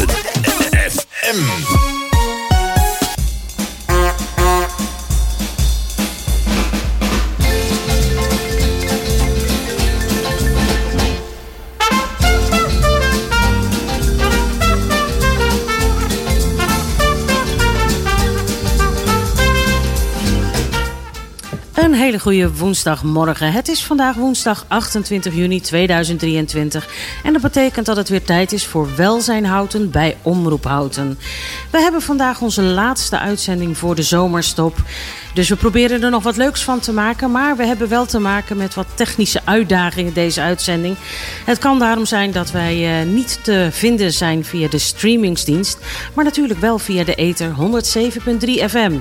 Houten goede woensdagmorgen. Het is vandaag woensdag 28 juni 2023. En dat betekent dat het weer tijd is voor Welzijn Houten bij Omroep Houten. We hebben vandaag onze laatste uitzending voor de zomerstop. Dus we proberen er nog wat leuks van te maken. Maar we hebben wel te maken met wat technische uitdagingen deze uitzending. Het kan daarom zijn dat wij eh, niet te vinden zijn via de streamingsdienst. Maar natuurlijk wel via de ether 107.3 FM.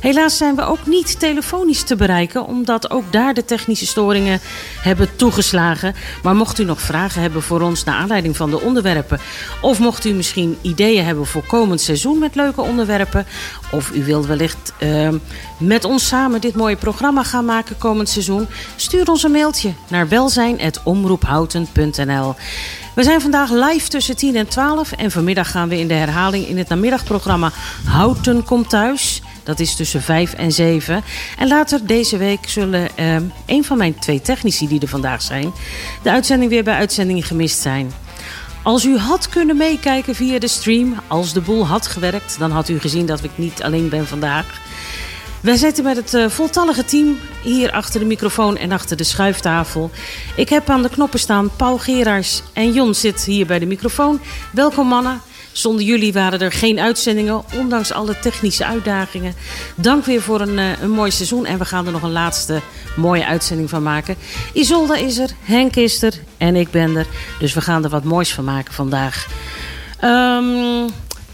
Helaas zijn we ook niet telefonisch te bereiken. Omdat ook daar de technische storingen hebben toegeslagen. Maar mocht u nog vragen hebben voor ons naar aanleiding van de onderwerpen. Of mocht u misschien ideeën hebben voor komend seizoen met leuke onderwerpen. Of u wilt wellicht... Uh, met ons samen dit mooie programma gaan maken komend seizoen? Stuur ons een mailtje naar welzijn.omroephouten.nl We zijn vandaag live tussen 10 en 12 en vanmiddag gaan we in de herhaling in het namiddagprogramma Houten komt thuis. Dat is tussen 5 en 7. En later deze week zullen uh, een van mijn twee technici die er vandaag zijn... de uitzending weer bij uitzending gemist zijn. Als u had kunnen meekijken via de stream, als de boel had gewerkt... dan had u gezien dat ik niet alleen ben vandaag... Wij zitten met het uh, voltallige team hier achter de microfoon en achter de schuiftafel. Ik heb aan de knoppen staan Paul Geraars en Jon zit hier bij de microfoon. Welkom mannen. Zonder jullie waren er geen uitzendingen, ondanks alle technische uitdagingen. Dank weer voor een, uh, een mooi seizoen en we gaan er nog een laatste mooie uitzending van maken. Isolda is er, Henk is er en ik ben er. Dus we gaan er wat moois van maken vandaag. Um,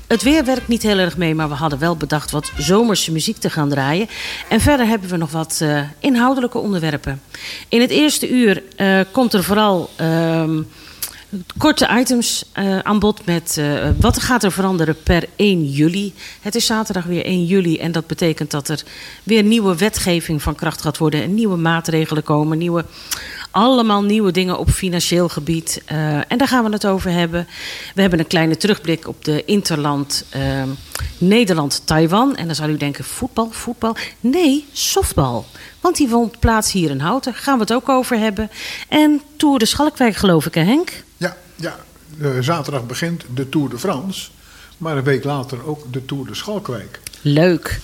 het weer werkt niet heel erg mee, maar we hadden wel bedacht wat zomerse muziek te gaan draaien. En verder hebben we nog wat uh, inhoudelijke onderwerpen. In het eerste uur uh, komt er vooral uh, korte items uh, aan bod met uh, wat gaat er veranderen per 1 juli. Het is zaterdag weer 1 juli en dat betekent dat er weer nieuwe wetgeving van kracht gaat worden. En nieuwe maatregelen komen, nieuwe allemaal nieuwe dingen op financieel gebied. Uh, en daar gaan we het over hebben. We hebben een kleine terugblik op de interland Nederland-Taiwan. En dan zal u denken, voetbal, voetbal. Nee, softbal. Want die vond plaats hier in Houten. Gaan we het ook over hebben. En Tour de Schalkwijk geloof ik, hè Henk? Ja. Uh, zaterdag begint de Tour de France. Maar een week later ook de Tour de Schalkwijk. Leuk.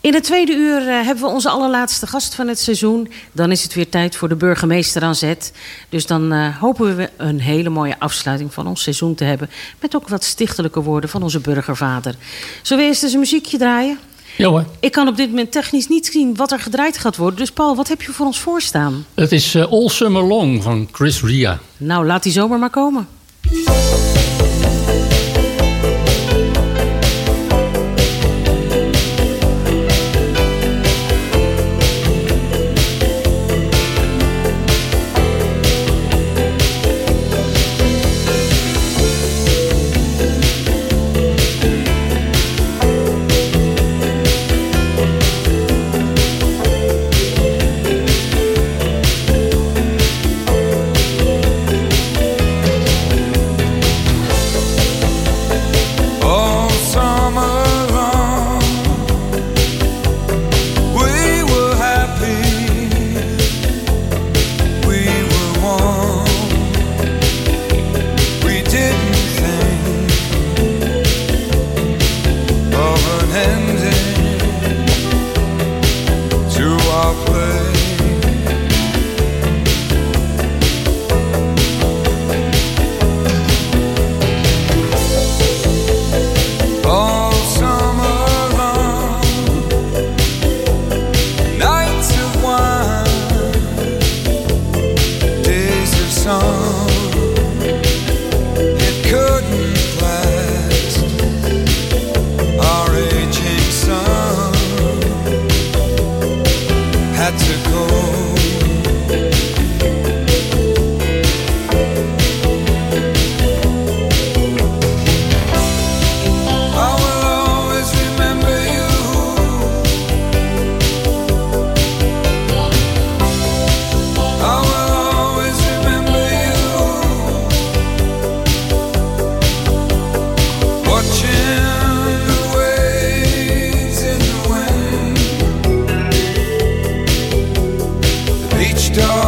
In het tweede uur uh, hebben we onze allerlaatste gast van het seizoen. Dan is het weer tijd voor de burgemeester aan zet. Dus dan uh, hopen we een hele mooie afsluiting van ons seizoen te hebben. Met ook wat stichtelijke woorden van onze burgervader. Zullen we eerst eens een muziekje draaien? Ja hoor. Ik kan op dit moment technisch niet zien wat er gedraaid gaat worden. Dus Paul, wat heb je voor ons voorstaan? Het is uh, All Summer Long van Chris Ria. Nou, laat die zomer maar komen. Don't.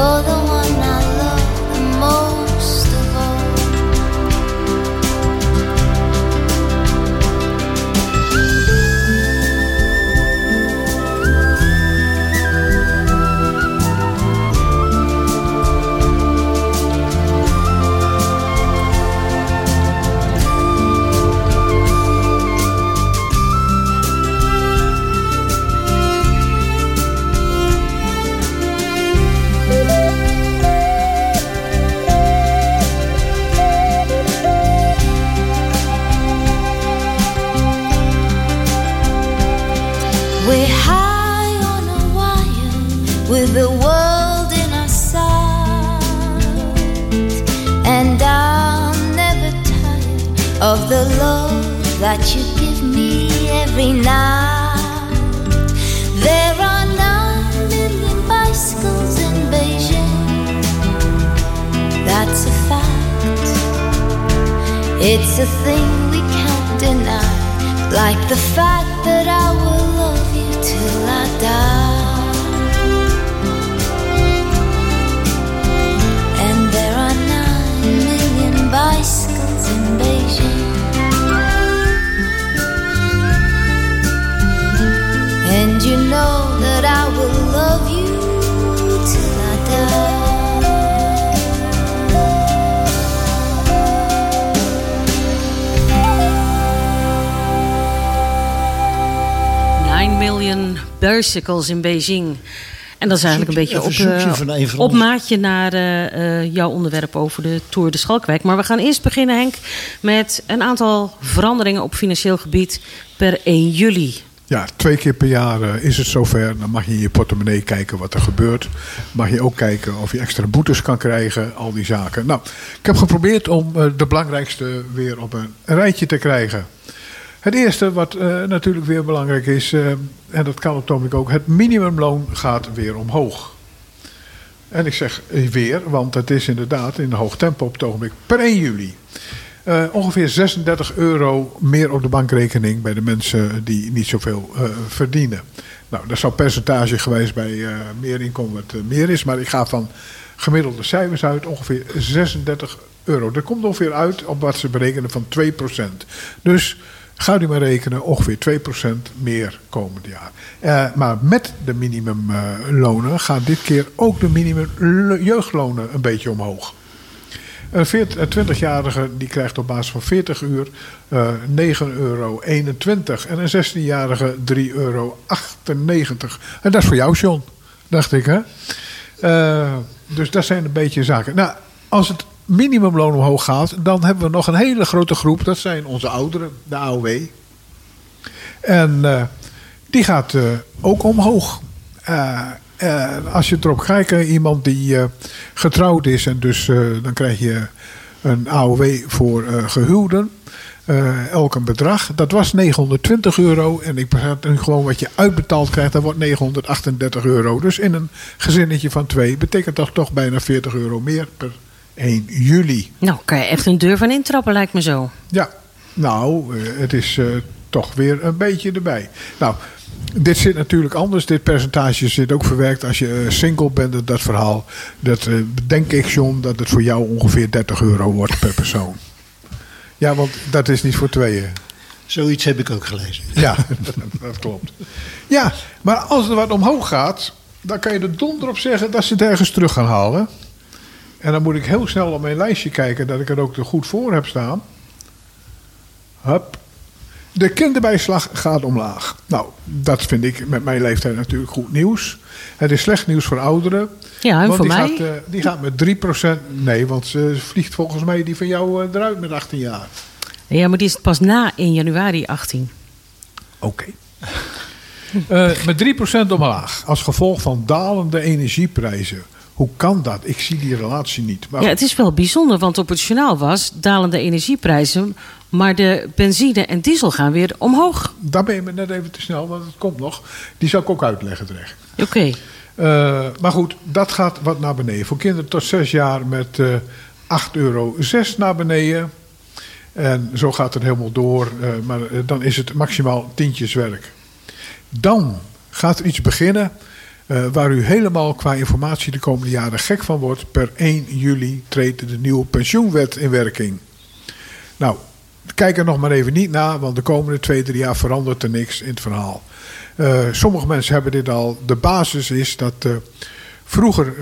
todo Bicycles in Beijing. En dat is eigenlijk een beetje Een op, eh, op maatje naar eh, eh, jouw onderwerp over de Tour de Schalkwijk. Maar we gaan eerst beginnen, Henk, met een aantal veranderingen op financieel gebied per 1 juli. Ja, twee keer per jaar is het zover. Dan mag je in je portemonnee kijken wat er gebeurt. Mag je ook kijken of je extra boetes kan krijgen. Al die zaken. Nou, ik heb geprobeerd om eh, de belangrijkste weer op een rijtje te krijgen. Het eerste wat eh, natuurlijk weer belangrijk is, eh, en dat kan op het ook, het minimumloon gaat weer omhoog. En ik zeg weer, want het is inderdaad in een hoog tempo op het per 1 juli. Eh, ongeveer 36 euro meer op de bankrekening bij de mensen die niet zoveel verdienen. Nou, dat zou percentage geweest bij meer inkomen wat meer is, maar ik ga van gemiddelde cijfers uit ongeveer 36 euro. Dat komt ongeveer uit op wat ze berekenen van 2%. Dus ga u maar rekenen, ongeveer 2% meer komend jaar. Eh, maar met de minimumlonen gaan dit keer ook de minimum jeugdlonen een beetje omhoog. Een 40 een 20-jarige die krijgt op basis van 40 uur eh 9,21 euro. En een 16-jarige 3,98 euro. En dat is voor jou, John, dacht ik, hè? Eh, dus dat zijn een beetje zaken. Nou, als het minimumloon omhoog gaat, dan hebben we nog een hele grote groep. Dat zijn onze ouderen, de AOW. En eh, die gaat eh, ook omhoog. Eh, als je erop kijkt, iemand die getrouwd is en dus dan krijg je een AOW voor eh, gehuwden. Eh, elk een bedrag. Dat was 920 euro. En ik begrijp nu gewoon wat je uitbetaald krijgt. Dat wordt 938 euro. Dus in een gezinnetje van twee betekent dat toch bijna 40 euro meer per 1 juli. Nou, kan je echt een deur van intrappen, lijkt me zo. Ja, nou, eh, het is eh, toch weer een beetje erbij. Nou, dit zit natuurlijk anders. Dit percentage zit ook verwerkt als je eh, single bent. Dat verhaal, dat eh, denk ik, John, dat het voor jou ongeveer 30 euro wordt per persoon. Ja, want dat is niet voor tweeën. Zoiets heb ik ook gelezen. Ja, dat, dat klopt. Ja, maar als er wat omhoog gaat, dan kan je er donder op zeggen dat ze het ergens terug gaan halen. En dan moet ik heel snel op mijn lijstje kijken dat ik het ook er goed voor heb staan. Hup. De kinderbijslag gaat omlaag. Nou, dat vind ik met mijn leeftijd natuurlijk goed nieuws. Het is slecht nieuws voor ouderen. Ja, en want voor die mij? Gaat, eh, die gaat met 3%. Nee, want ze vliegt volgens mij die van jou eh, eruit met 18 jaar. Ja, maar die is pas na 1 januari 18. Oké. Eh, met 3% omlaag. Als gevolg van dalende energieprijzen. Hoe kan dat? Ik zie die relatie niet. Maar Ja, het is wel bijzonder, want op het journaal was dalende energieprijzen. Maar de benzine en diesel gaan weer omhoog. daar ben je me net even te snel, want het komt nog. Die zal ik ook uitleggen terecht. Oké. Eh, maar goed, dat gaat wat naar beneden. Voor kinderen tot 6 jaar met eh 8,06 euro naar beneden. En zo gaat het helemaal door. eh, maar dan is het maximaal tientjes werk. Dan gaat er iets beginnen eh, waar u helemaal qua informatie de komende jaren gek van wordt. Per 1 juli treedt de nieuwe pensioenwet in werking. Nou, kijk er nog maar even niet naar, want de komende twee, drie jaar verandert er niks in het verhaal. Eh, sommige mensen hebben dit al. De basis is dat eh, vroeger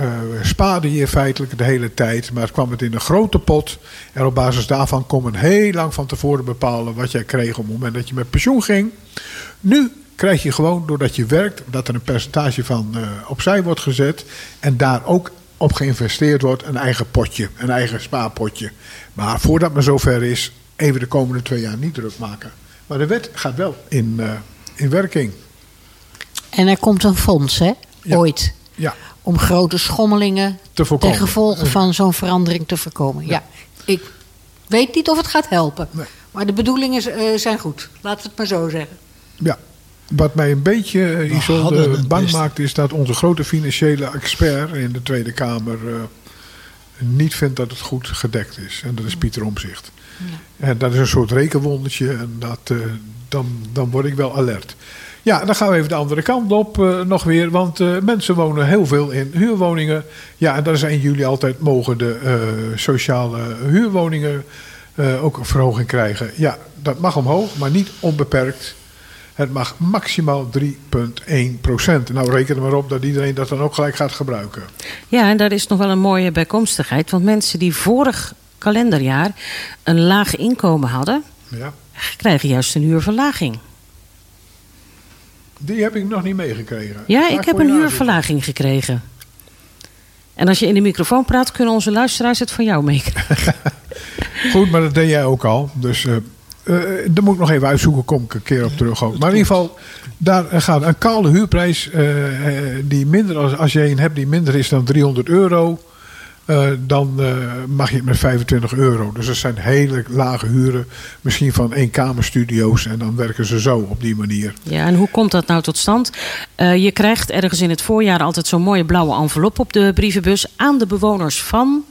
spaarde je feitelijk de hele tijd, maar kwam het in een grote pot. En op basis daarvan kon men heel lang van tevoren bepalen wat jij kreeg op het moment dat je met pensioen ging. Nu krijg je gewoon, doordat je werkt, dat er een percentage van eh, opzij wordt gezet. En daar ook op geïnvesteerd wordt, een eigen potje, een eigen spaarpotje. Maar voordat men zover is, even de komende twee jaar niet druk maken. Maar de wet gaat wel in, eh, in werking. En er komt een fonds, hè? Ja. Ooit. Ja, Om grote schommelingen te voorkomen. ten gevolge van zo'n verandering te voorkomen. Ja. Ik weet niet of het gaat helpen. Nee. Maar de bedoelingen eh, zijn goed. Laten we het maar zo zeggen. Ja. Wat mij een beetje, hadden Isolde, bang best. maakt... is dat onze grote financiële expert in de Tweede Kamer... eh, niet vindt dat het goed gedekt is. En dat is Pieter Omzicht. En dat is een soort rekenwondertje. En dat, eh, dan, dan word ik wel alert. Ja, dan gaan we even de andere kant op eh, nog weer. Want eh, mensen wonen heel veel in huurwoningen. Ja, en daar is 1 juli altijd mogen de eh, sociale huurwoningen eh, ook een verhoging krijgen. Ja, dat mag omhoog, maar niet onbeperkt. Het mag maximaal 3,1 procent. Nou, reken er maar op dat iedereen dat dan ook gelijk gaat gebruiken. Ja, en daar is nog wel een mooie bijkomstigheid. Want mensen die vorig kalenderjaar een laag inkomen hadden, Ja. krijgen juist een huurverlaging. Die heb ik nog niet meegekregen. Ja, ik heb een huurverlaging gekregen. En als je in de microfoon praat, kunnen onze luisteraars het van jou meekrijgen. Goed, maar dat deed jij ook al. Dus eh eh, daar moet ik nog even uitzoeken, kom ik een keer op terug ook. Maar in ieder geval, daar eh, gaat een kale huurprijs eh, die minder, als, als je een hebt die minder is dan 300 euro, dan mag je het met 25 euro. Dus dat zijn hele lage huren, misschien van eenkamerstudio's en dan werken ze zo op die manier. Ja, en hoe komt dat nou tot stand? Je krijgt ergens in het voorjaar altijd zo'n mooie blauwe envelop op de brievenbus aan de bewoners van.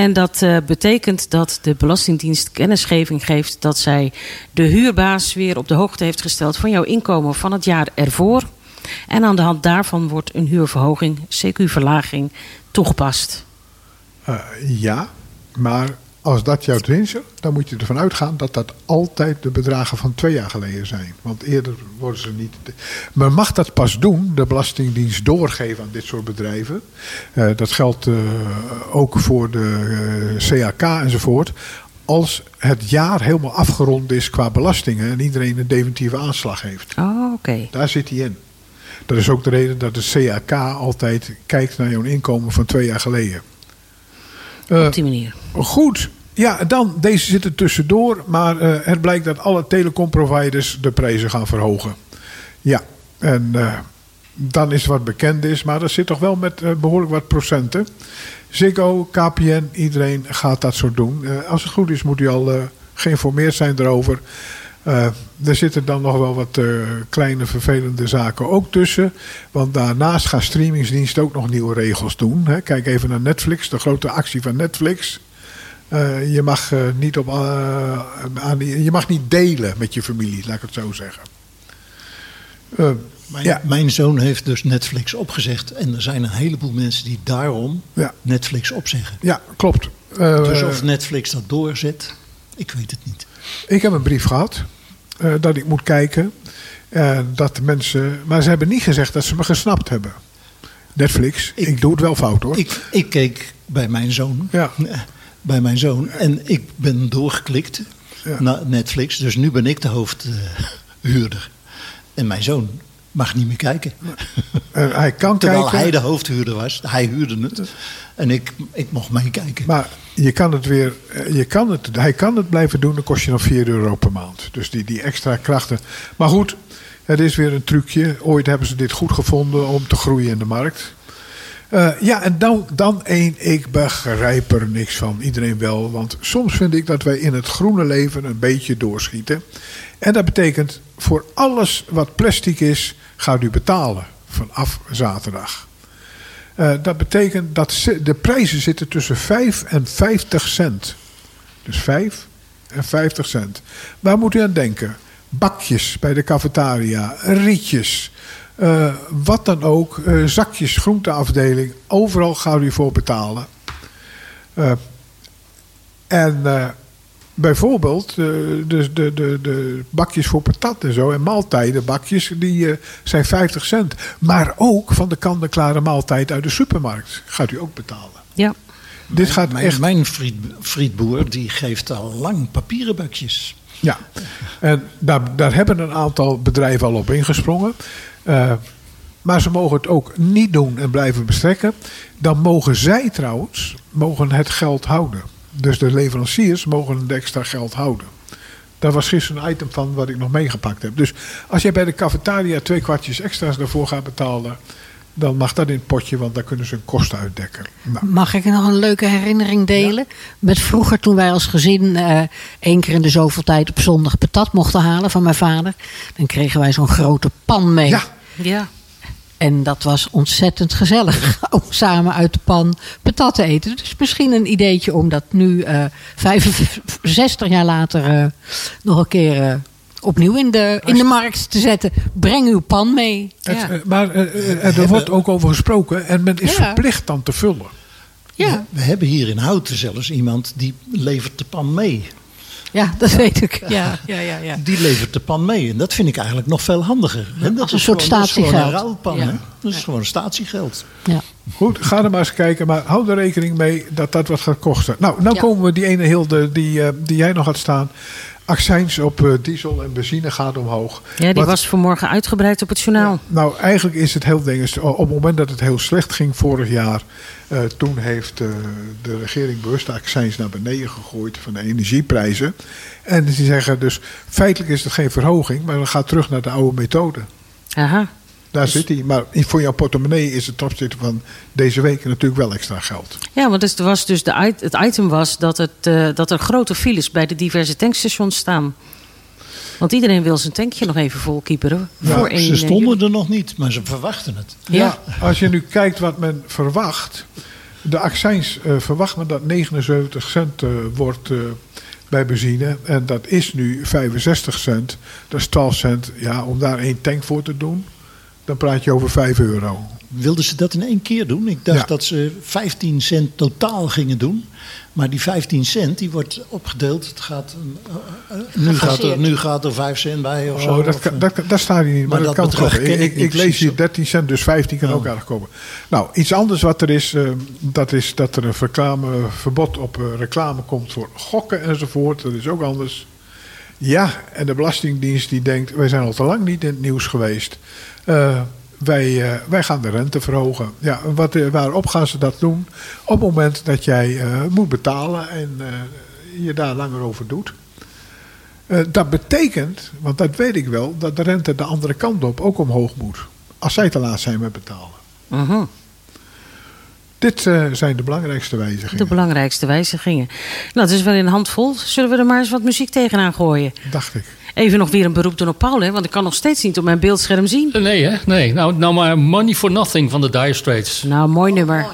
En dat eh, betekent dat de Belastingdienst kennisgeving geeft dat zij de huurbaas weer op de hoogte heeft gesteld van jouw inkomen van het jaar ervoor. En aan de hand daarvan wordt een huurverhoging, CQ-verlaging, toegepast. Eh, ja, maar als dat jouw zit, dan moet je ervan uitgaan dat dat altijd de bedragen van twee jaar geleden zijn. Want eerder worden ze niet. Men mag dat pas doen, de Belastingdienst doorgeven aan dit soort bedrijven. Eh, dat geldt eh, ook voor de eh, CAK enzovoort. Als het jaar helemaal afgerond is qua belastingen en iedereen een definitieve aanslag heeft. Oh, oké. Daar zit hij in. Dat is ook de reden dat de CAK altijd kijkt naar jouw inkomen van twee jaar geleden. Eh, Op die manier. Goed. Ja, dan, deze zitten tussendoor. Maar eh, het blijkt dat alle telecomproviders de prijzen gaan verhogen. Ja, en eh, dan is wat bekend is. Maar dat zit toch wel met eh, behoorlijk wat procenten. Ziggo, KPN, iedereen gaat dat zo doen. Als het goed is moet u al geïnformeerd zijn erover. Eh, er zitten dan nog wel wat eh, kleine vervelende zaken ook tussen. Want daarnaast gaan streamingsdiensten ook nog nieuwe regels doen. Hè. Kijk even naar Netflix, de grote actie van Netflix. Eh, je, mag, niet op, aan je mag niet delen met je familie, laat ik het zo zeggen. Mijn, Ja. mijn zoon heeft dus Netflix opgezegd. En er zijn een heleboel mensen die daarom Ja. Netflix opzeggen. ja, klopt. Dus of Netflix dat doorzet, ik weet het niet. Ik heb een brief gehad eh, dat ik moet kijken. En dat de mensen, maar ze hebben niet gezegd dat ze me gesnapt hebben. Netflix, ik, doe het wel fout hoor. Ik, ik keek bij mijn zoon. Ja. Bij mijn zoon. En ik ben doorgeklikt Ja. naar Netflix. Dus nu ben ik de hoofdhuurder. en mijn zoon mag niet meer kijken. En hij kan Terwijl kijken. hij de hoofdhuurder was. Hij huurde het. En ik, ik mocht meekijken. Maar je kan het weer, eh, je kan het, hij kan het blijven doen, dan kost je nog 4 euro per maand. Dus die, die extra krachten. Maar goed, het is weer een trucje. Ooit hebben ze dit goed gevonden om te groeien in de markt. Eh, ja, en dan, dan één, ik begrijp er niks van. Iedereen wel, want soms vind ik dat wij in het groene leven een beetje doorschieten. En dat betekent, voor alles wat plastic is, gaat u betalen vanaf zaterdag. Eh, dat betekent dat de prijzen zitten tussen 5 en 50 cent. Dus 5 en 50 cent. Waar moet u aan denken? Bakjes bij de cafetaria, rietjes, eh, wat dan ook, eh, zakjes, groenteafdeling. Overal gaat u voor betalen. En bijvoorbeeld eh, de, de, de, de bakjes voor patat en zo en maaltijden, bakjes, die eh, zijn 50 cent. Maar ook van de kant-en-klare maaltijd uit de supermarkt gaat u ook betalen. Ja. Dit gaat mijn, echt mijn friet, frietboer die geeft al lang papieren bakjes. Ja, en daar, daar hebben een aantal bedrijven al op ingesprongen. Eh, maar ze mogen het ook niet doen en blijven bestrekken. Dan mogen zij trouwens mogen het geld houden. Dus de leveranciers mogen het extra geld houden. Daar was gisteren een item van wat ik nog meegepakt heb. Dus als jij bij de cafetaria twee kwartjes extra's daarvoor gaat betalen... dan mag dat in het potje, want daar kunnen ze hun kosten uitdekken. Nou, Mag ik nog een leuke herinnering delen? Met vroeger toen wij als gezin eh één keer in de zoveel tijd op zondag patat mochten halen van mijn vader. Dan kregen wij zo'n grote pan mee. ja, Ja. En dat was ontzettend gezellig om samen uit de pan patat te eten. Dus misschien een ideetje om dat nu eh 65 jaar later eh, nog een keer eh, opnieuw in de, in de markt te zetten. Breng uw pan mee. het, Ja. maar er wordt ook over gesproken en men is Ja. verplicht dan te vullen. Ja. We hebben hier in Houten zelfs iemand die levert de pan mee. Ja, dat weet ik. Ja, ja, ja, ja. Die levert de pan mee. En dat vind ik eigenlijk nog veel handiger. Dat als een is soort gewoon- dat is gewoon statiegeld. een ruilpan. Ja. hè? Dat is gewoon statiegeld. ja. Goed, ga er maar eens kijken. Maar hou er rekening mee dat dat wat gaat kosten. Nou, nou Ja. komen we die ene hilde die, eh, die jij nog had staan. Accijns op eh, diesel en benzine gaat omhoog. Ja, die Wat- was vanmorgen uitgebreid op het journaal. Nou, eigenlijk is het heel ding. is, Op het moment dat het heel slecht ging vorig jaar. eh, toen heeft eh, de regering bewust de accijns naar beneden gegooid van de energieprijzen. En die zeggen dus, feitelijk is het geen verhoging. Maar we gaan terug naar de oude methode. Aha. Daar zit hij. Maar voor jouw portemonnee is het ten opzichte van deze week natuurlijk wel extra geld. Ja, want het, was dus de, het item was dat, het, eh, dat er grote files bij de diverse tankstations staan. Want iedereen wil zijn tankje nog even vol kieperen. Ja, voor één, Ze eh, stonden er nog niet, maar ze verwachten het. Ja. als je nu kijkt wat men verwacht. De accijns eh, verwacht men dat 79 cent wordt eh, bij benzine. En dat is nu 65 cent. Dat is 12 cent. Ja, om daar één tank voor te doen, dan praat je over 5 euro. Wilden ze dat in één keer doen? Ik dacht Ja. dat ze 15 cent totaal gingen doen. Maar die 15 cent die wordt opgedeeld. Het gaat, eh, eh, nu, gaat er, nu gaat er 5 cent bij of zo. Oh, dat, Of, kan- dat, staat hier niet, maar, Maar dat, dat kan ken Ik, ik lees hier hoor. 13 cent, dus 15 kan Oh. ook aardig komen. Nou, iets anders wat er is, eh, dat is dat er een reclameverbod op eh, reclame komt voor gokken enzovoort. Dat is ook anders. Ja, en de Belastingdienst die denkt, wij zijn al te lang niet in het nieuws geweest. Eh, wij, eh, wij gaan de rente verhogen. Ja, wat, eh, waarop gaan ze dat doen? Op het moment dat jij eh, moet betalen en eh, je daar langer over doet. Eh, dat betekent, want dat weet ik wel, dat de rente de andere kant op ook omhoog moet. Als zij te laat zijn met betalen. Mhm. Dit eh, zijn de belangrijkste De wijzigingen, belangrijkste wijzigingen. Nou, het is wel in een handvol. Zullen we er maar eens wat muziek tegenaan gooien? dacht ik. Even nog weer een beroep doen op Paul, hè? want ik kan nog steeds niet op mijn beeldscherm zien. Nee, hè? Nee. Nou, nou maar Money for Nothing van de Dire Straits. Nou, mooi nummer.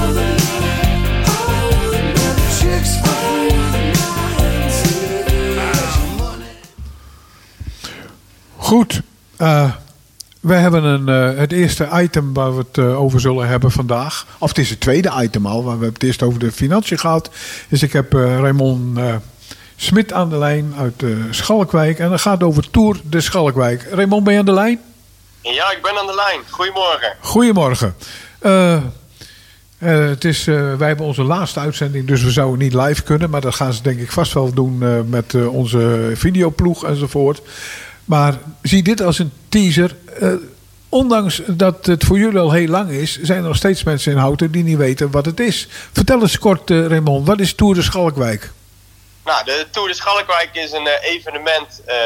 Nothing. Oh, and the chicks for Goed. eh, we hebben een, eh, het eerste item waar we het eh, over zullen hebben vandaag. Of het is het tweede item al, waar we het eerst over de financiën gehad. Dus ik heb eh Raymond eh, Smit aan de lijn uit Schalkwijk. En dat gaat over Tour de Schalkwijk. Raymond, ben je aan de lijn? Ja, ik ben aan de lijn. Goedemorgen. Goedemorgen. Het is, wij hebben onze laatste uitzending, dus we zouden niet live kunnen. Maar dat gaan ze denk ik vast wel doen met onze videoploeg enzovoort. Maar zie dit als een teaser. Ondanks dat het voor jullie al heel lang is, zijn er nog steeds mensen in Houten die niet weten wat het is. Vertel eens kort, eh, Raymond, wat is Tour de Schalkwijk? Nou, de Tour de Schalkwijk is een eh, evenement eh,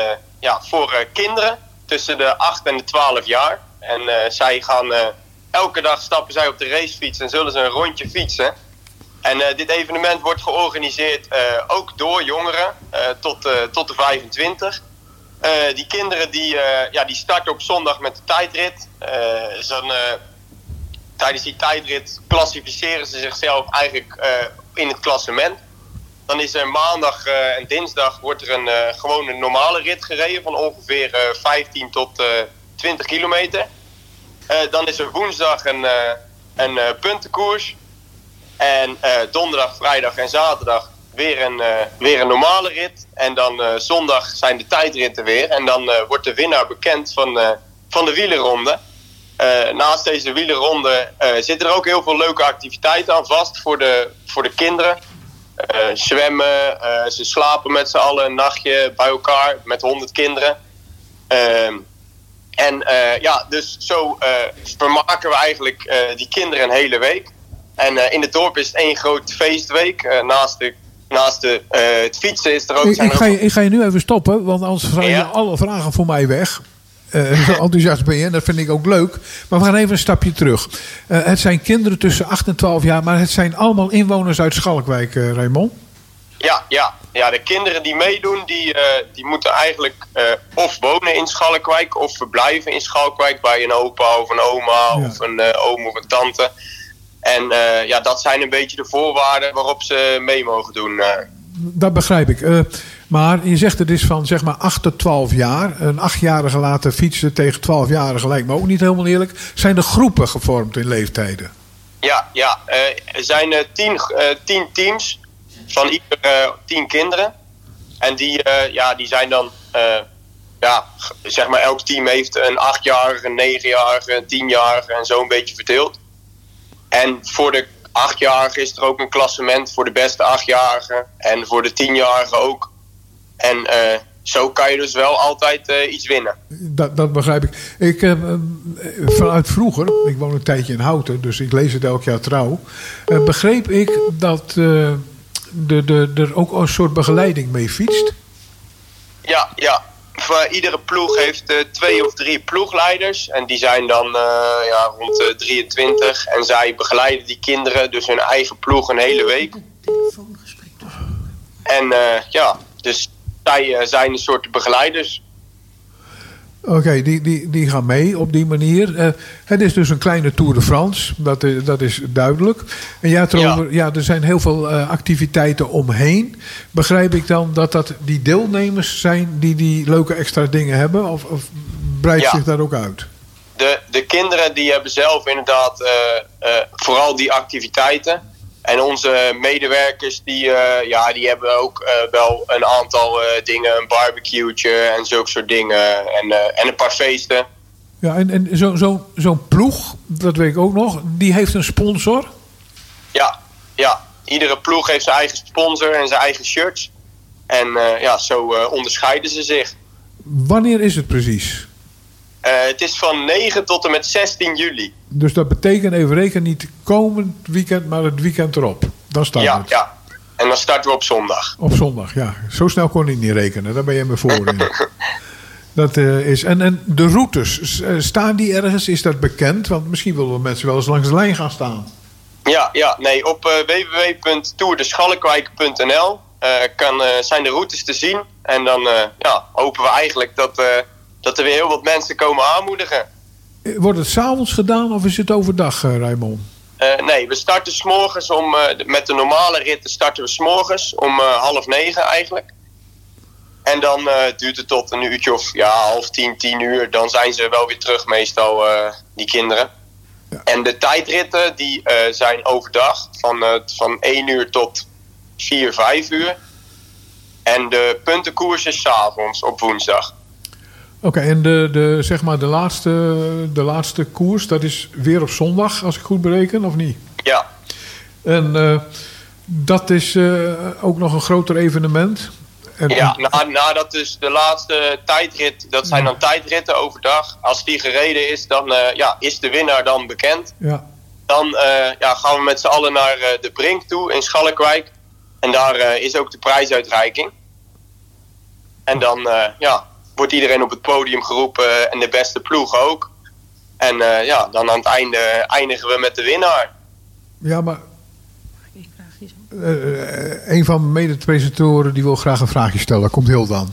ja, voor kinderen tussen de 8 en de 12 jaar. En zij gaan elke dag stappen zij op de racefiets en zullen ze een rondje fietsen. En dit evenement wordt georganiseerd ook door jongeren tot, tot de 25. Eh, die kinderen die, eh, ja, die starten op zondag met de tijdrit. Eh, tijdens die tijdrit klassificeren ze zichzelf eigenlijk in het klassement. Dan is er maandag en dinsdag wordt er een, gewoon een normale rit gereden van ongeveer eh, 15 tot eh, 20 kilometer. Dan is er woensdag een, een puntenkoers. En donderdag, vrijdag en zaterdag weer een, eh, weer een normale rit. En dan eh, zondag zijn de tijdritten weer. En dan eh, wordt de winnaar bekend van, van de wielerronde. Naast deze wielerronde zitten er ook heel veel leuke activiteiten aan vast voor de, voor de kinderen. Zwemmen, ze slapen met z'n allen een nachtje bij elkaar met honderd kinderen. Ehm, en ja, dus zo vermaken we eigenlijk die kinderen een hele week. En in het dorp is het één groot feestweek. Naast de, naast de, eh, het fietsen is er ook... Ik, zijn ik, ga je, ik ga je nu even stoppen, want anders je Ja. alle vragen voor mij weg. Eh, zo enthousiast ben je en dat vind ik ook leuk. Maar we gaan even een stapje terug. Eh, het zijn kinderen tussen 8 en 12 jaar, maar het zijn allemaal inwoners uit Schalkwijk, Raymond. Ja, ja, ja, de kinderen die meedoen, die, die moeten eigenlijk of wonen in Schalkwijk of verblijven in Schalkwijk bij een opa of een oma Ja. of een oom of een tante. En eh, ja, dat zijn een beetje de voorwaarden waarop ze mee mogen doen. eh. Dat begrijp ik. Eh, maar je zegt het is van zeg maar 8 tot 12 jaar. Een achtjarige laten fietsen tegen 12-jarigen lijkt me ook niet helemaal eerlijk. Zijn er groepen gevormd in leeftijden? Ja, ja er zijn eh, tien, tien teams. van ieder eh, tien kinderen. En die, ja, die zijn dan, ja, zeg maar, elk team heeft een achtjarige, een negenjarige, een tienjarige en zo een beetje verdeeld. En voor de achtjarige is er ook een klassement voor de beste achtjarige en voor de tienjarige ook. En eh, zo kan je dus wel altijd eh, iets winnen. Dat, dat begrijp ik. ik eh, vanuit vroeger, ik woon een tijdje in Houten, dus ik lees het elk jaar trouw. begreep ik dat de, de, er ook een soort begeleiding mee fietst. Ja, ja. Voor iedere ploeg heeft eh, twee of drie ploegleiders. En die zijn dan eh, ja, rond de 23. En zij begeleiden die kinderen, dus hun eigen ploeg, een hele week. En eh, ja, dus zij eh, zijn een soort begeleiders. Oké, die, die, die gaan mee op die manier. Het is dus een kleine Tour de France, dat is, dat is duidelijk. En ja, erover, ja. er zijn heel veel eh, activiteiten omheen. Begrijp ik dan dat dat die deelnemers zijn die die leuke extra dingen hebben? Of, of breidt Ja. zich daar ook uit? De, de kinderen die hebben zelf inderdaad eh, vooral die activiteiten. En onze medewerkers die, ja, die hebben ook wel een aantal dingen. Een barbecue'tje en zulke soort dingen. En, en een paar feesten. Ja, en, en zo- zo- zo'n ploeg, dat weet ik ook nog, die heeft een sponsor. Ja, ja, iedere ploeg heeft zijn eigen sponsor en zijn eigen shirts. En eh, ja, zo eh, onderscheiden ze zich. Wanneer is het precies? Eh, het is van 9 tot en met 16 juli. Dus dat betekent even rekenen niet komend weekend, maar het weekend erop. Dan staat Ja, het. ja. En dan starten we op zondag. Op zondag, ja. Zo snel kon ik niet rekenen. Daar ben je me voor in. Dat eh, is. En, en de routes, eh, staan die ergens? Is dat bekend? Want misschien willen mensen wel eens langs de lijn gaan staan. Ja, ja, nee, op www.toerdeschalkwijk.nl eh, kan, zijn de routes te zien. En dan ja, hopen we eigenlijk dat, dat er weer heel wat mensen komen aanmoedigen. Wordt het s'avonds gedaan of is het overdag, Raymond? Nee, we starten s'morgens om, met de normale ritten starten we s'morgens om half negen eigenlijk. En dan eh, duurt het tot een uurtje of ja, half tien, tien uur. Dan zijn ze wel weer terug meestal, eh, die kinderen. En de tijdritten die eh, zijn overdag van, van 1 uur tot 4, 5 uur. En de puntenkoers is 's avonds op woensdag. Oké, en de, de, zeg maar de, laatste, de laatste koers, dat is weer op zondag, als ik goed bereken, of niet? Ja, En dat is ook nog een groter evenement. Ja, na, nadat dus de laatste tijdrit, dat zijn dan tijdritten overdag. Als die gereden is, dan eh, ja, is de winnaar dan bekend. ja. Dan eh, ja, gaan we met z'n allen naar eh, de Brink toe in Schalkwijk. En daar is ook de prijsuitreiking. En dan ja, wordt iedereen op het podium geroepen en de beste ploeg ook. En ja, dan aan het einde eindigen we met de winnaar. Ja, maar eh, een van mijn mede-presentatoren die wil graag een vraagje stellen. Komt heel dan.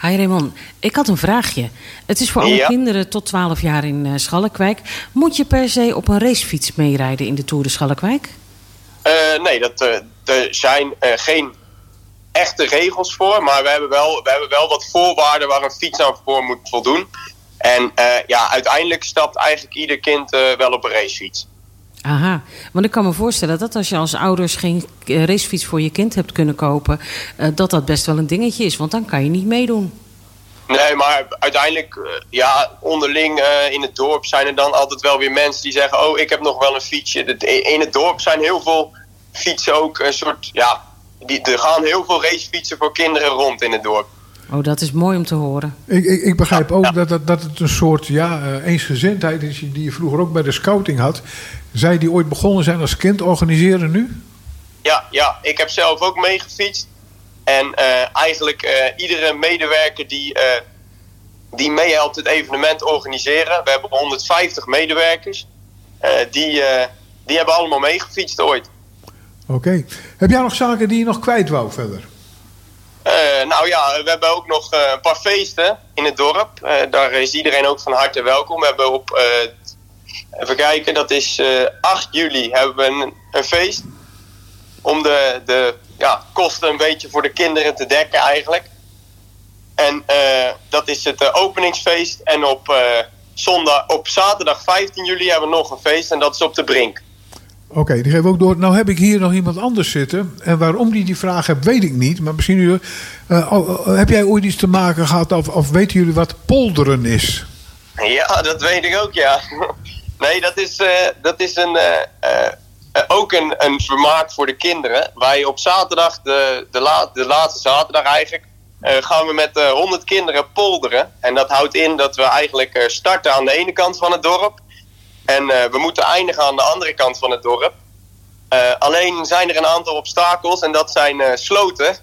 Hi Raymond, ik had een vraagje. Het is voor alle Ja. kinderen tot 12 jaar in eh, Schalkwijk. Moet je per se op een racefiets meerijden in de Tour de Schalkwijk? Eh, nee, dat, eh, er zijn eh, geen echte regels voor. Maar we hebben, wel, we hebben wel wat voorwaarden waar een fiets aan voor moet voldoen. En eh, ja, uiteindelijk stapt eigenlijk ieder kind eh, wel op een racefiets. Aha, want ik kan me voorstellen dat als je als ouders geen eh, racefiets voor je kind hebt kunnen kopen, eh, dat dat best wel een dingetje is, want dan kan je niet meedoen. Nee, maar uiteindelijk, eh, ja, onderling eh, in het dorp zijn er dan altijd wel weer mensen die zeggen: Oh, ik heb nog wel een fietsje. Dat- In het dorp zijn heel veel fietsen ook een soort, ja, die, er gaan heel veel racefietsen voor kinderen rond in het dorp. Oh, dat is mooi om te horen. Ik, ik, ik begrijp ook dat, dat, dat het een soort ja, eh, eensgezindheid is die je vroeger ook bij de scouting had. Zij die ooit begonnen zijn als kind organiseren nu? Ja, ja, ik heb zelf ook meegefietst. En eh, eigenlijk eh, iedere medewerker die, eh, die meehelpt het evenement organiseren. We hebben 150 medewerkers. die, die hebben allemaal meegefietst ooit. Oké. Heb jij nog zaken die je nog kwijt wou verder? Nou ja, we hebben ook nog een paar feesten in het dorp. Daar is iedereen ook van harte welkom. We hebben op, even kijken, dat is eh 8 juli hebben we een, een feest. Om de, de ja, kosten een beetje voor de kinderen te dekken eigenlijk. En eh, dat is het eh, openingsfeest. En op, zondag, op zaterdag 15 juli hebben we nog een feest en dat is op de Brink. Oké, die geven we ook door. Nou heb ik hier nog iemand anders zitten. En waarom die die vraag heeft, weet ik niet. Maar misschien u, eh, oh, oh, heb jij ooit iets te maken gehad of, of weten jullie wat polderen is? Ja, dat weet ik ook, ja. Nee, dat is, eh, dat is een, eh, eh, ook een, een vermaak voor de kinderen. Wij op zaterdag, de, de, de laatste zaterdag eigenlijk, gaan we met eh 100 kinderen polderen. En dat houdt in dat we eigenlijk starten aan de ene kant van het dorp. En we moeten eindigen aan de andere kant van het dorp. Alleen zijn er een aantal obstakels en dat zijn sloten.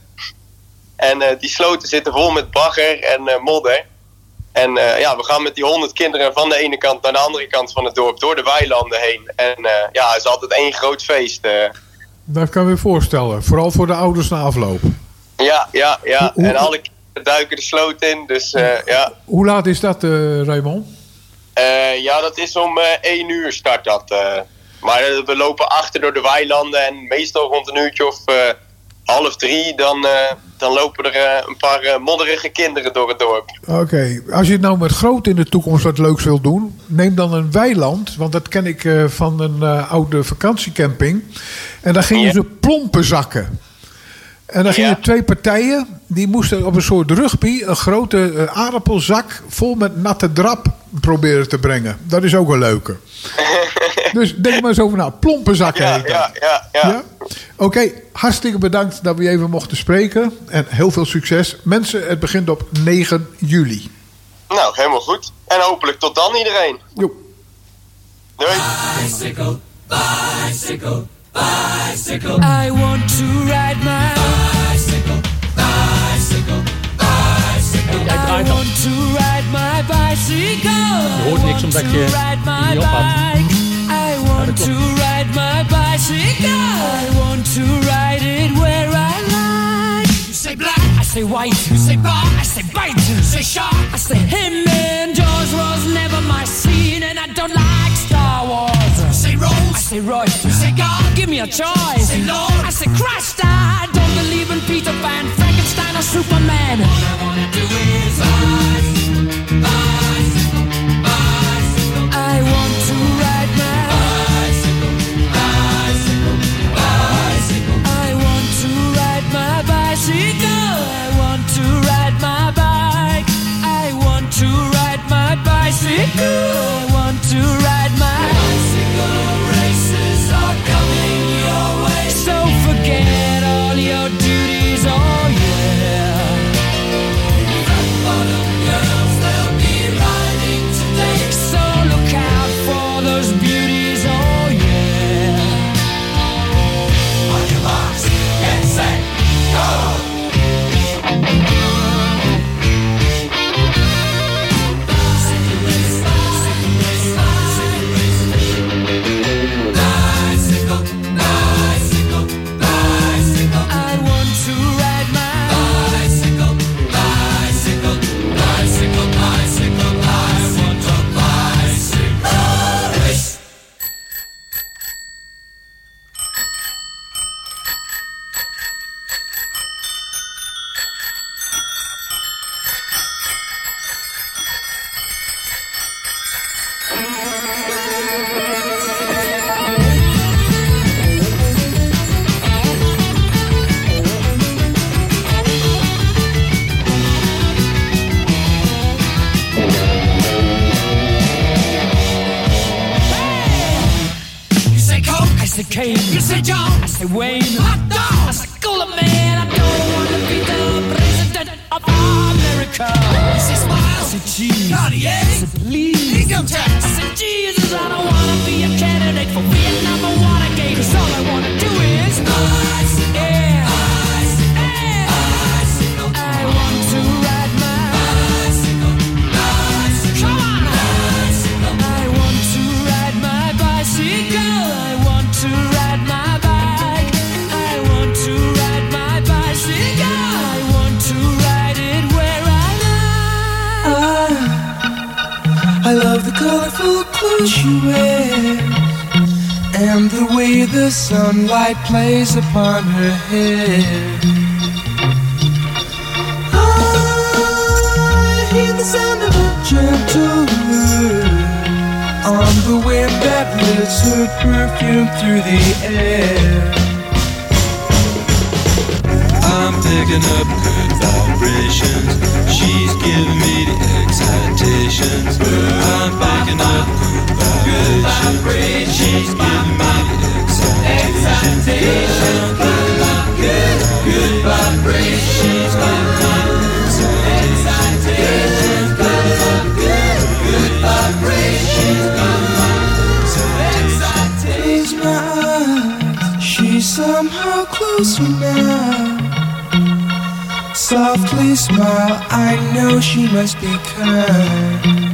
En die sloten zitten vol met bagger en modder. En eh, ja, we gaan met die honderd kinderen van de ene kant naar de andere kant van het dorp, door de weilanden heen. En eh, ja, het is altijd één groot feest. eh. Dat kan ik me voorstellen. Vooral voor de ouders na afloop. ja, ja, ja. Hoe- En alle kinderen duiken de sloot in, dus ja. Hoe laat is dat, Raymond? Ja, dat is om één uur start dat. Maar we lopen achter door de weilanden en meestal rond een uurtje of half drie, dan, eh, dan lopen er eh, een paar eh, modderige kinderen door het dorp. Oké, als je het nou met groot in de toekomst wat leuks wil doen, neem dan een weiland. Want dat ken ik van een oude vakantiecamping. En daar gingen Ja. ze plompen zakken. En dan gingen Ja. twee partijen, die moesten op een soort rugby een grote aardappelzak vol met natte drap proberen te brengen. Dat is ook een leuke. dus denk maar eens over na. Plompenzakken Ja, heet dat. ja, ja, ja. Oké, hartstikke bedankt dat we even mochten spreken. En heel veel succes. Mensen, het begint op 9 juli. Nou, helemaal goed. En hopelijk tot dan iedereen. Jo. Doei. I want to ride my bicycle, bicycle, bicycle. I want to ride my bicycle. Je hoort niks omdat je die op had. Want to ride my bicycle. I want to ride it where I like. You say black, I say white. You say bar, I say bite. You say shark, I say him. And Jaws was never my scene, and I don't like Star Wars. You say Rose, I say Royce. You say God, give me a choice. You say Lord, I say Christ. I don't believe in Peter Pan, Frankenstein, or Superman. All I wanna do is bicycle, I want to ride I say Kane. You say John, I say Wayne. Hot dog, I say Cooler Man. I don't want to be the president of America. You say Smile, I say Cheese. Cartier, I say Please. Income tax, I say Jesus. I don't want to be a candidate for Vietnam or Watergate. 'Cause all I want to do is bicycle, colorful clothes you wear and the way the sunlight plays upon her hair. I hear the sound of a gentle word on the wind that spreads her perfume through the air. I'm picking up good vibrations. She's giving me the excitations. I'm picking up good vibrations, my good good vibrations, my good good vibrations, my she somehow closed me now. Softly smile, I know she must be kind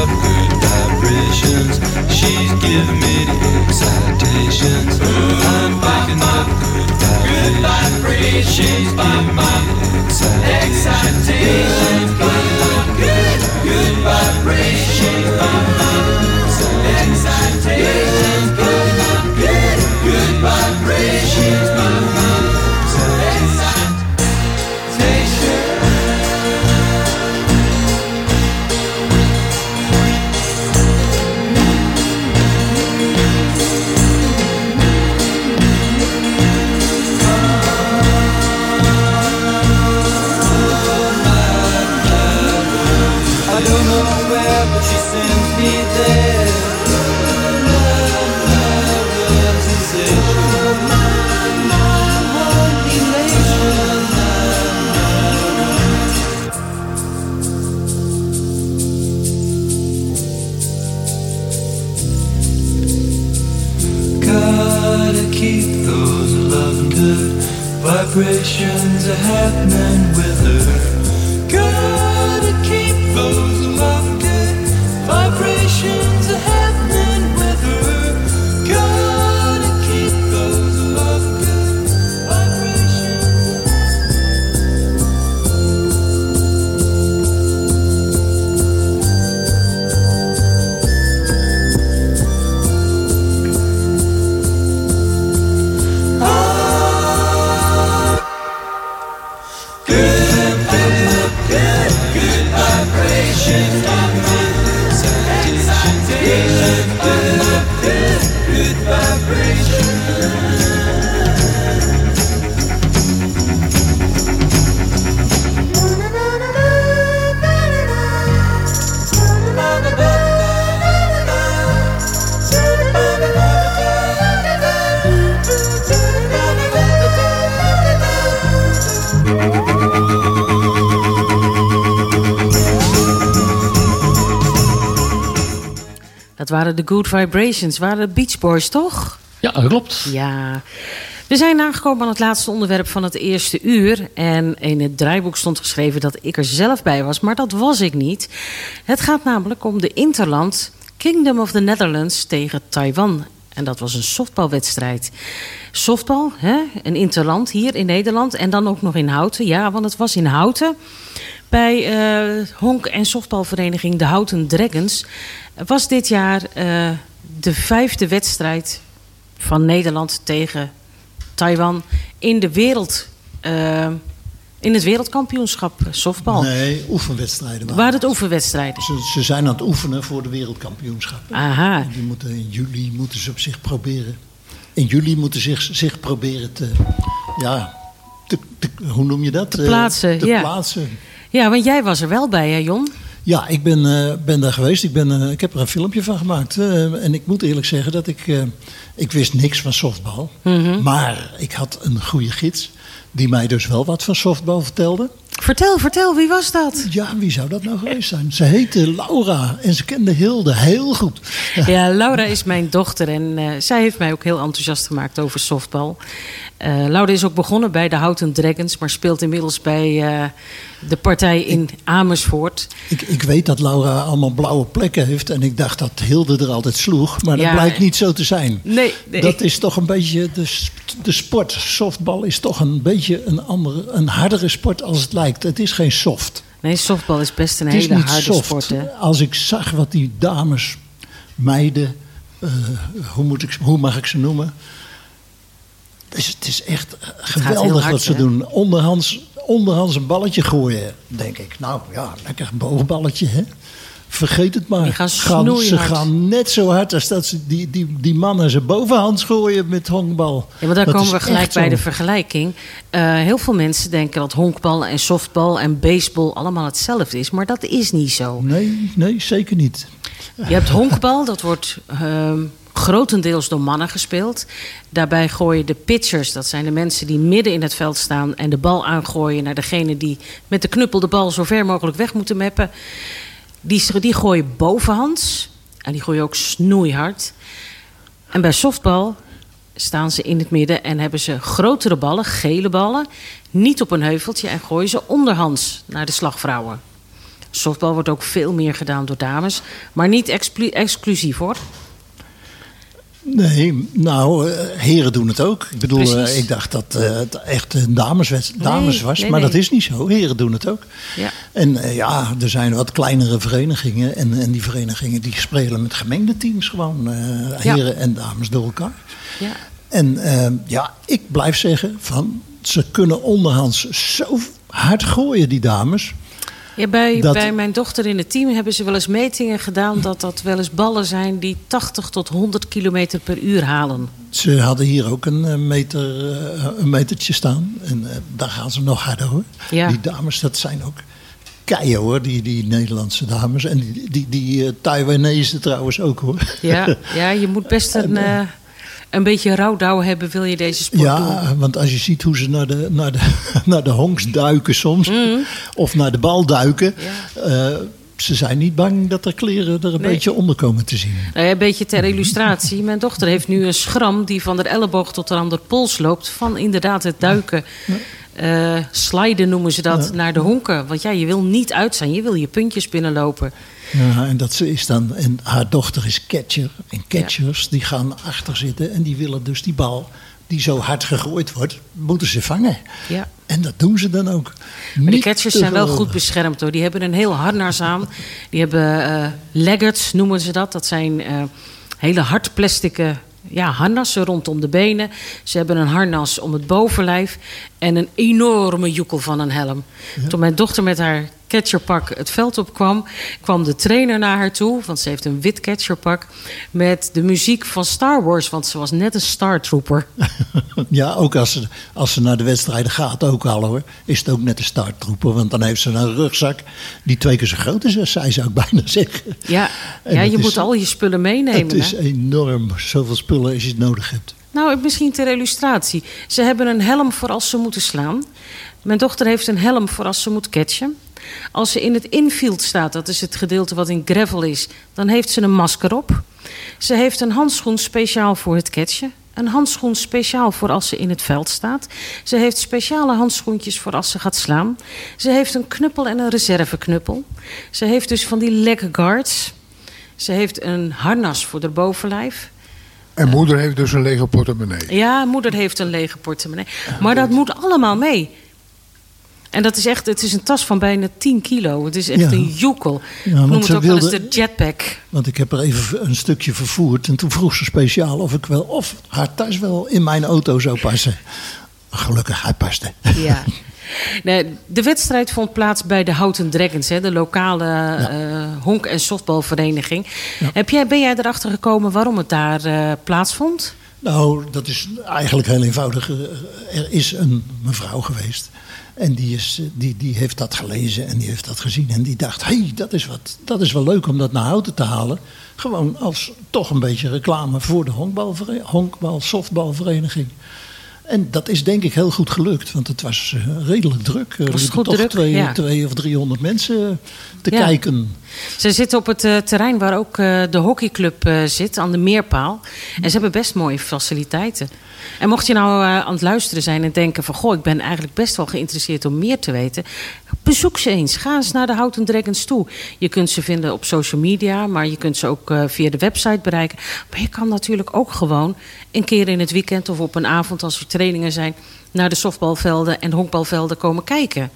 up good vibrations. She's giving me the excitations. I'm backing up good vibrations. Excitations. good vibrations. Yeah. Vibrations are happening de Good Vibrations, waren de Beach Boys, toch? Ja, dat klopt. Ja. We zijn aangekomen aan het laatste onderwerp van het eerste uur. En in het draaiboek stond geschreven dat ik er zelf bij was, maar dat was ik niet. Het gaat namelijk om de Interland Kingdom of the Netherlands tegen Taiwan. En dat was een softbalwedstrijd. Softbal, hè? een interland hier in Nederland. En dan ook nog in Houten. Ja, want het was in Houten. Bij eh, honk- en softbalvereniging de Houten Dragons was dit jaar eh, de vijfde wedstrijd van Nederland tegen Taiwan in de wereld. eh, in het wereldkampioenschap softbal. Nee, oefenwedstrijden waren Waren het oefenwedstrijden? Ze, ze zijn aan het oefenen voor de wereldkampioenschappen. Aha. Die moeten in juli moeten ze op zich proberen. In juli moeten zich, zich proberen te. Ja, te, te- hoe noem je dat? Te plaatsen, te ja. plaatsen. Ja, want jij was er wel bij, hè, Jon? Ja, ik ben, eh, ben daar geweest. Ik, ben, eh, ik heb er een filmpje van gemaakt. Eh, en ik moet eerlijk zeggen dat ik... ik wist niks van softbal. Mhm. Maar ik had een goede gids... die mij dus wel wat van softbal vertelde. Vertel, vertel, wie was dat? Ja, wie zou dat nou geweest zijn? Ze heette Laura en ze kende Hilde heel goed. Ja, Laura is mijn dochter en eh, zij heeft mij ook heel enthousiast gemaakt over softbal. Laura is ook begonnen bij de Houten Dragons, maar speelt inmiddels bij eh, de partij in Amersfoort. Ik, ik weet dat Laura allemaal blauwe plekken heeft. En ik dacht dat Hilde er altijd sloeg. Maar dat blijkt niet zo te zijn. Nee, nee. Dat is toch een beetje de, de sport. Softbal is toch een beetje een, andere, een hardere sport als het lijkt. Het is geen soft. Nee, softbal is best een het hele niet harde soft. sport. Hè? Als ik zag wat die dames, meiden, eh, hoe, moet ik, hoe mag ik ze noemen? Het is, het is echt eh, geweldig hard, wat ze hè? doen. Onderhands, onderhands een balletje gooien, denk ik. Nou ja, lekker een boogballetje, hè? Vergeet het maar. Die gaan ze gaan net zo hard als dat ze die, die, die mannen ze bovenhands gooien met honkbal. Ja, maar daar Dat komen we gelijk bij zo. de vergelijking. Eh, heel veel mensen denken dat honkbal en softbal en baseball allemaal hetzelfde is. Maar dat is niet zo. Nee, nee, zeker niet. Je hebt honkbal, dat wordt ehm, grotendeels door mannen gespeeld. Daarbij gooien de pitchers, dat zijn de mensen die midden in het veld staan... en de bal aangooien naar degene die met de knuppel de bal zo ver mogelijk weg moeten meppen. Die, die gooien bovenhands en die gooien ook snoeihard. En bij softbal staan ze in het midden en hebben ze grotere ballen, gele ballen... niet op een heuveltje en gooien ze onderhands naar de slagvrouwen. Softbal wordt ook veel meer gedaan door dames, maar niet exclusief hoor. Nee, nou, eh, heren doen het ook. Ik bedoel, eh, Precies. ik dacht dat eh, het echt een dameswed- dames Nee, was, nee, maar nee. dat is niet zo. Heren doen het ook. Ja. En ja, er zijn wat kleinere verenigingen. En, en die verenigingen die spelen met gemengde teams gewoon. Ja. heren en dames door elkaar. Ja. En ja, ik blijf zeggen van ze kunnen onderhands zo hard gooien, die dames. Ja, bij, Dat- bij mijn dochter in het team hebben ze wel eens metingen gedaan dat dat wel eens ballen zijn die 80 tot 100 kilometer per uur halen. Ze hadden hier ook een, eh, meter, eh, een metertje staan. En eh, daar gaan ze nog harder hoor. Ja. Die dames, dat zijn ook keien hoor, die, die Nederlandse dames. En die, die, die Taiwanese trouwens ook hoor. Ja, ja je moet best een, een beetje rouwdouw hebben wil je deze sport doen. Ja, want als je ziet hoe ze naar de, naar de, naar de honks duiken soms, Mhm. of naar de bal duiken, eh, ze zijn niet bang dat er kleren er een Nee. beetje onder komen te zien. Nou ja, een beetje ter illustratie. Mijn dochter heeft nu een schram die van de elleboog tot aan de pols loopt. Van inderdaad het duiken. Eh sliden noemen ze dat, Ja. naar de honken. Want ja, je wil niet uit zijn. Je wil je puntjes binnenlopen. Ja, en dat ze is dan, en haar dochter is catcher. En catchers die gaan achter zitten en die willen dus die bal die zo hard gegooid wordt, moeten ze vangen. Ja. En dat doen ze dan ook. Maar de Niet catchers zijn wel goed beschermd hoor. Die hebben een heel harnas aan. Die hebben laggards noemen ze dat. Dat zijn eh, hele hard plastic ja, harnassen rondom de benen. Ze hebben een harnas om het bovenlijf. En een enorme joekel van een helm. Toen mijn dochter met haar catcherpak het veld opkwam... kwam de trainer naar haar toe, want ze heeft een wit catcherpak... met de muziek van Star Wars, want ze was net een Star Trooper. Ja, ook als ze, als ze naar de wedstrijden gaat, ook al hoor, is het ook net een starttroeper. Want dan heeft ze een rugzak die twee keer zo groot is als zij, zou ik bijna zeggen. Ja, En ja je is- moet al je spullen meenemen. Het is hè? enorm, zoveel spullen als je het nodig hebt. Nou, misschien ter illustratie. Ze hebben een helm voor als ze moeten slaan. Mijn dochter heeft een helm voor als ze moet catchen. Als ze in het infield staat, dat is het gedeelte wat in gravel is, dan heeft ze een masker op. Ze heeft een handschoen speciaal voor het catchen. Een handschoen speciaal voor als ze in het veld staat. Ze heeft speciale handschoentjes voor als ze gaat slaan. Ze heeft een knuppel en een reserveknuppel. Ze heeft dus van die leg guards. Ze heeft een harnas voor de bovenlijf. En moeder heeft dus een lege portemonnee. Ja, moeder heeft een lege portemonnee. Maar dat moet allemaal mee. En dat is echt, het is een tas van bijna 10 kilo. Het is echt Ja. een joekel. Ja, noem het ook wel eens de jetpack. Want ik heb er even een stukje vervoerd. En toen vroeg ze speciaal of ik wel, of haar tas wel in mijn auto zou passen. Gelukkig, hij paste. Ja. Nee, de wedstrijd vond plaats bij de Houten Dragons, hè, de lokale eh, honk- en softbalvereniging. Heb jij, ben jij erachter gekomen waarom het daar eh, plaatsvond? Nou, dat is eigenlijk heel eenvoudig. Er is een mevrouw geweest. En die, is, eh, die, die heeft dat gelezen en die heeft dat gezien. En die dacht, hé, hey, dat, is wat, dat is wel leuk om dat naar houten te halen. Gewoon als toch een beetje reclame voor de honkbal-softbalvereniging. En dat is denk ik heel goed gelukt. Want het was eh, redelijk druk. Er liepen toch druk? twee, Ja. twee of driehonderd mensen te Ja. kijken. Ze zitten op het eh, terrein waar ook de hockeyclub zit, aan de Meerpaal. En ze hebben best mooie faciliteiten. En mocht je nou eh, aan het luisteren zijn en denken van... goh, ik ben eigenlijk best wel geïnteresseerd om meer te weten... bezoek ze eens. Ga eens naar de Houten Dragons toe. Je kunt ze vinden op social media, maar je kunt ze ook eh, via de website bereiken. Maar je kan natuurlijk ook gewoon een keer in het weekend... of op een avond als er trainingen zijn... naar de softbalvelden en honkbalvelden komen kijken.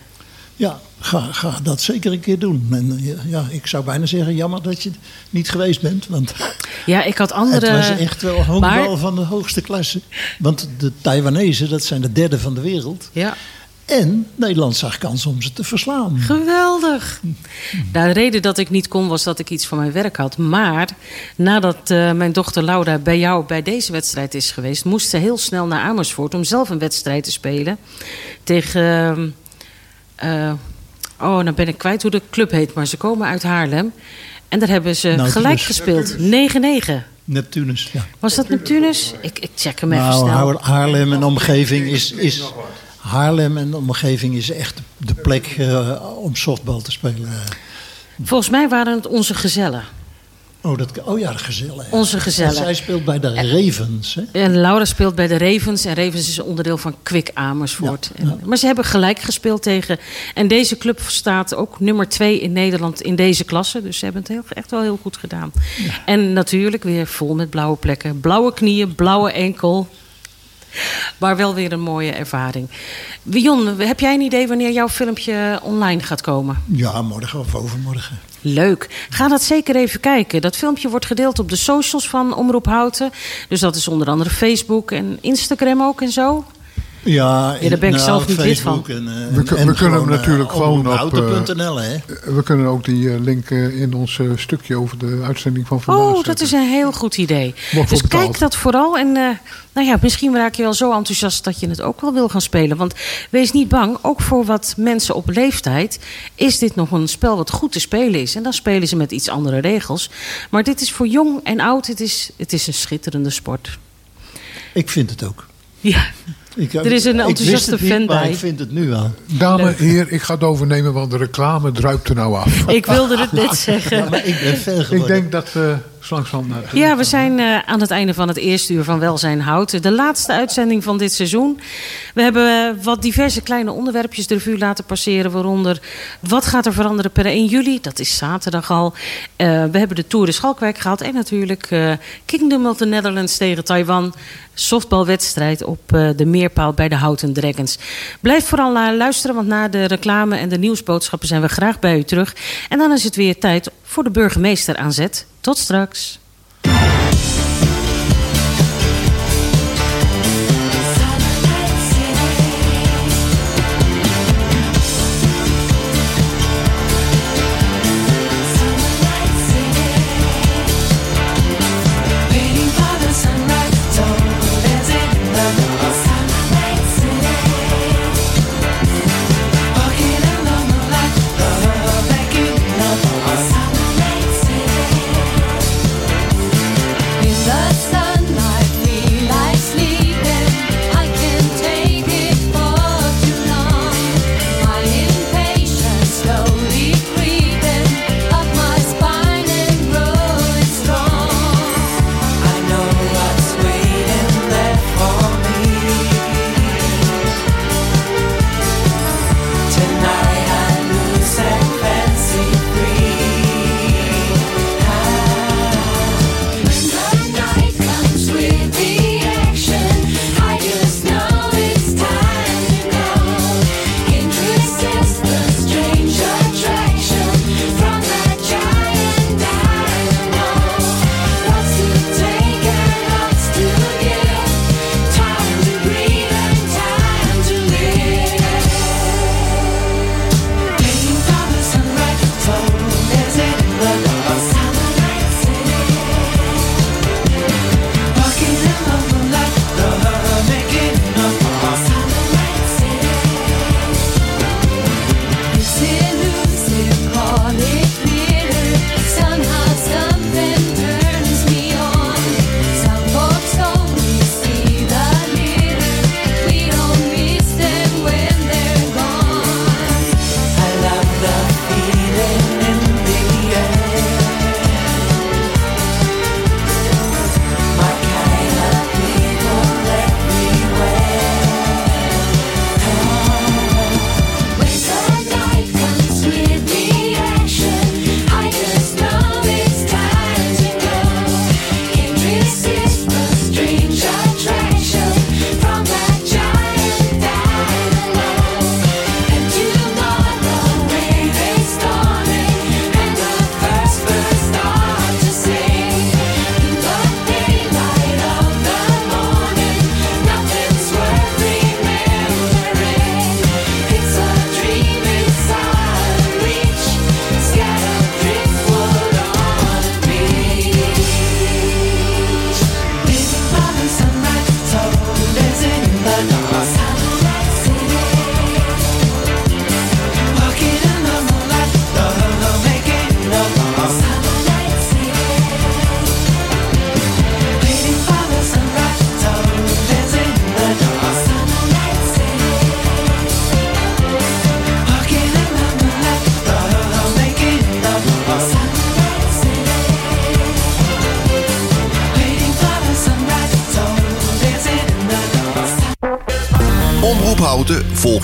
Ja, ga, ga dat zeker een keer doen. En eh, ja, ik zou bijna zeggen, jammer dat je niet geweest bent. Want Ja, ik had andere... het was echt wel honkbal maar- van de hoogste klasse. Want de Taiwanese, dat zijn de derde van de wereld. Ja. En Nederland zag kans om ze te verslaan. Geweldig. Nou, de reden dat ik niet kon was dat ik iets van mijn werk had. Maar nadat eh, mijn dochter Laura bij jou bij deze wedstrijd is geweest, moest ze heel snel naar Amersfoort om zelf een wedstrijd te spelen. Tegen. eh, eh, oh, nou ben ik kwijt hoe de club heet, maar ze komen uit Haarlem. En daar hebben ze Nautilus. gelijk gespeeld. 9-9. Neptunus, ja. Was dat Neptunus? Ik, ik check hem even Nou, snel. Haar- Haarlem en omgeving is, is... Haarlem en omgeving is echt de plek eh, om softbal te spelen. Volgens mij waren het onze gezellen. Oh, dat, oh ja, de gezellen. Onze gezellen. En zij speelt bij de Ravens. Hè? En Laura speelt bij de Ravens. En Ravens is onderdeel van Quick Amersfoort. Maar ze hebben gelijk gespeeld tegen. En deze club staat ook nummer twee in Nederland in deze klasse. Dus ze hebben het heel, echt wel heel goed gedaan. En natuurlijk weer vol met blauwe plekken. Blauwe knieën, blauwe enkel. Maar wel weer een mooie ervaring. Wion, heb jij een idee wanneer jouw filmpje online gaat komen? Ja, morgen of overmorgen. Leuk. Ga dat zeker even kijken. Dat filmpje wordt gedeeld op de socials van Omroep Houten. Dus dat is onder andere Facebook en Instagram ook en zo. Ja, Ja, daar ben ik nou, zelf niet lid Facebook van. En, eh, We, en we kunnen hem eh, natuurlijk gewoon op... eh, hè? we kunnen ook die link in ons stukje over de uitzending van vandaag Oh, zetten. dat is een heel goed idee. Wordt Dus kijk dat vooral. En nou ja, misschien raak je wel zo enthousiast dat je het ook wel wil gaan spelen. Want wees niet bang, ook voor wat mensen op leeftijd is dit nog een spel wat goed te spelen is. En dan spelen ze met iets andere regels. Maar dit is voor jong en oud, het is, het is een schitterende sport. Ik vind het ook. Ja, Ik, er is een ik enthousiaste niet, fan maar bij. ik vind het nu wel. Dame, heer, ik ga het overnemen, want de reclame druipt er nou af. Ik wilde het net zeggen. Ja, maar ik ben fan Ik geworden. denk dat we langzaam... eh, Ja, we zijn eh, aan het einde van het eerste uur van Welzijn Houten. De laatste uitzending van dit seizoen. We hebben eh, wat diverse kleine onderwerpjes de revue laten passeren. Waaronder wat gaat er veranderen per 1 juli? Dat is zaterdag al. We hebben de Tour de Schalkwijk gehad. En natuurlijk Kingdom of the Netherlands tegen Taiwan. Softbalwedstrijd op de meerpaal bij de Houten Dragons. Blijf vooral eh, luisteren, want na de reclame en de nieuwsboodschappen zijn we graag bij u terug. En dan is het weer tijd voor de burgemeester aan zet. Tot straks.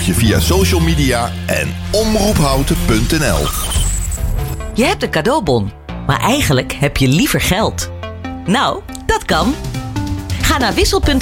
Je via social media en omroephouten.nl. Je hebt een cadeaubon, maar eigenlijk heb je liever geld. Nou, dat kan. Ga naar wissel.nl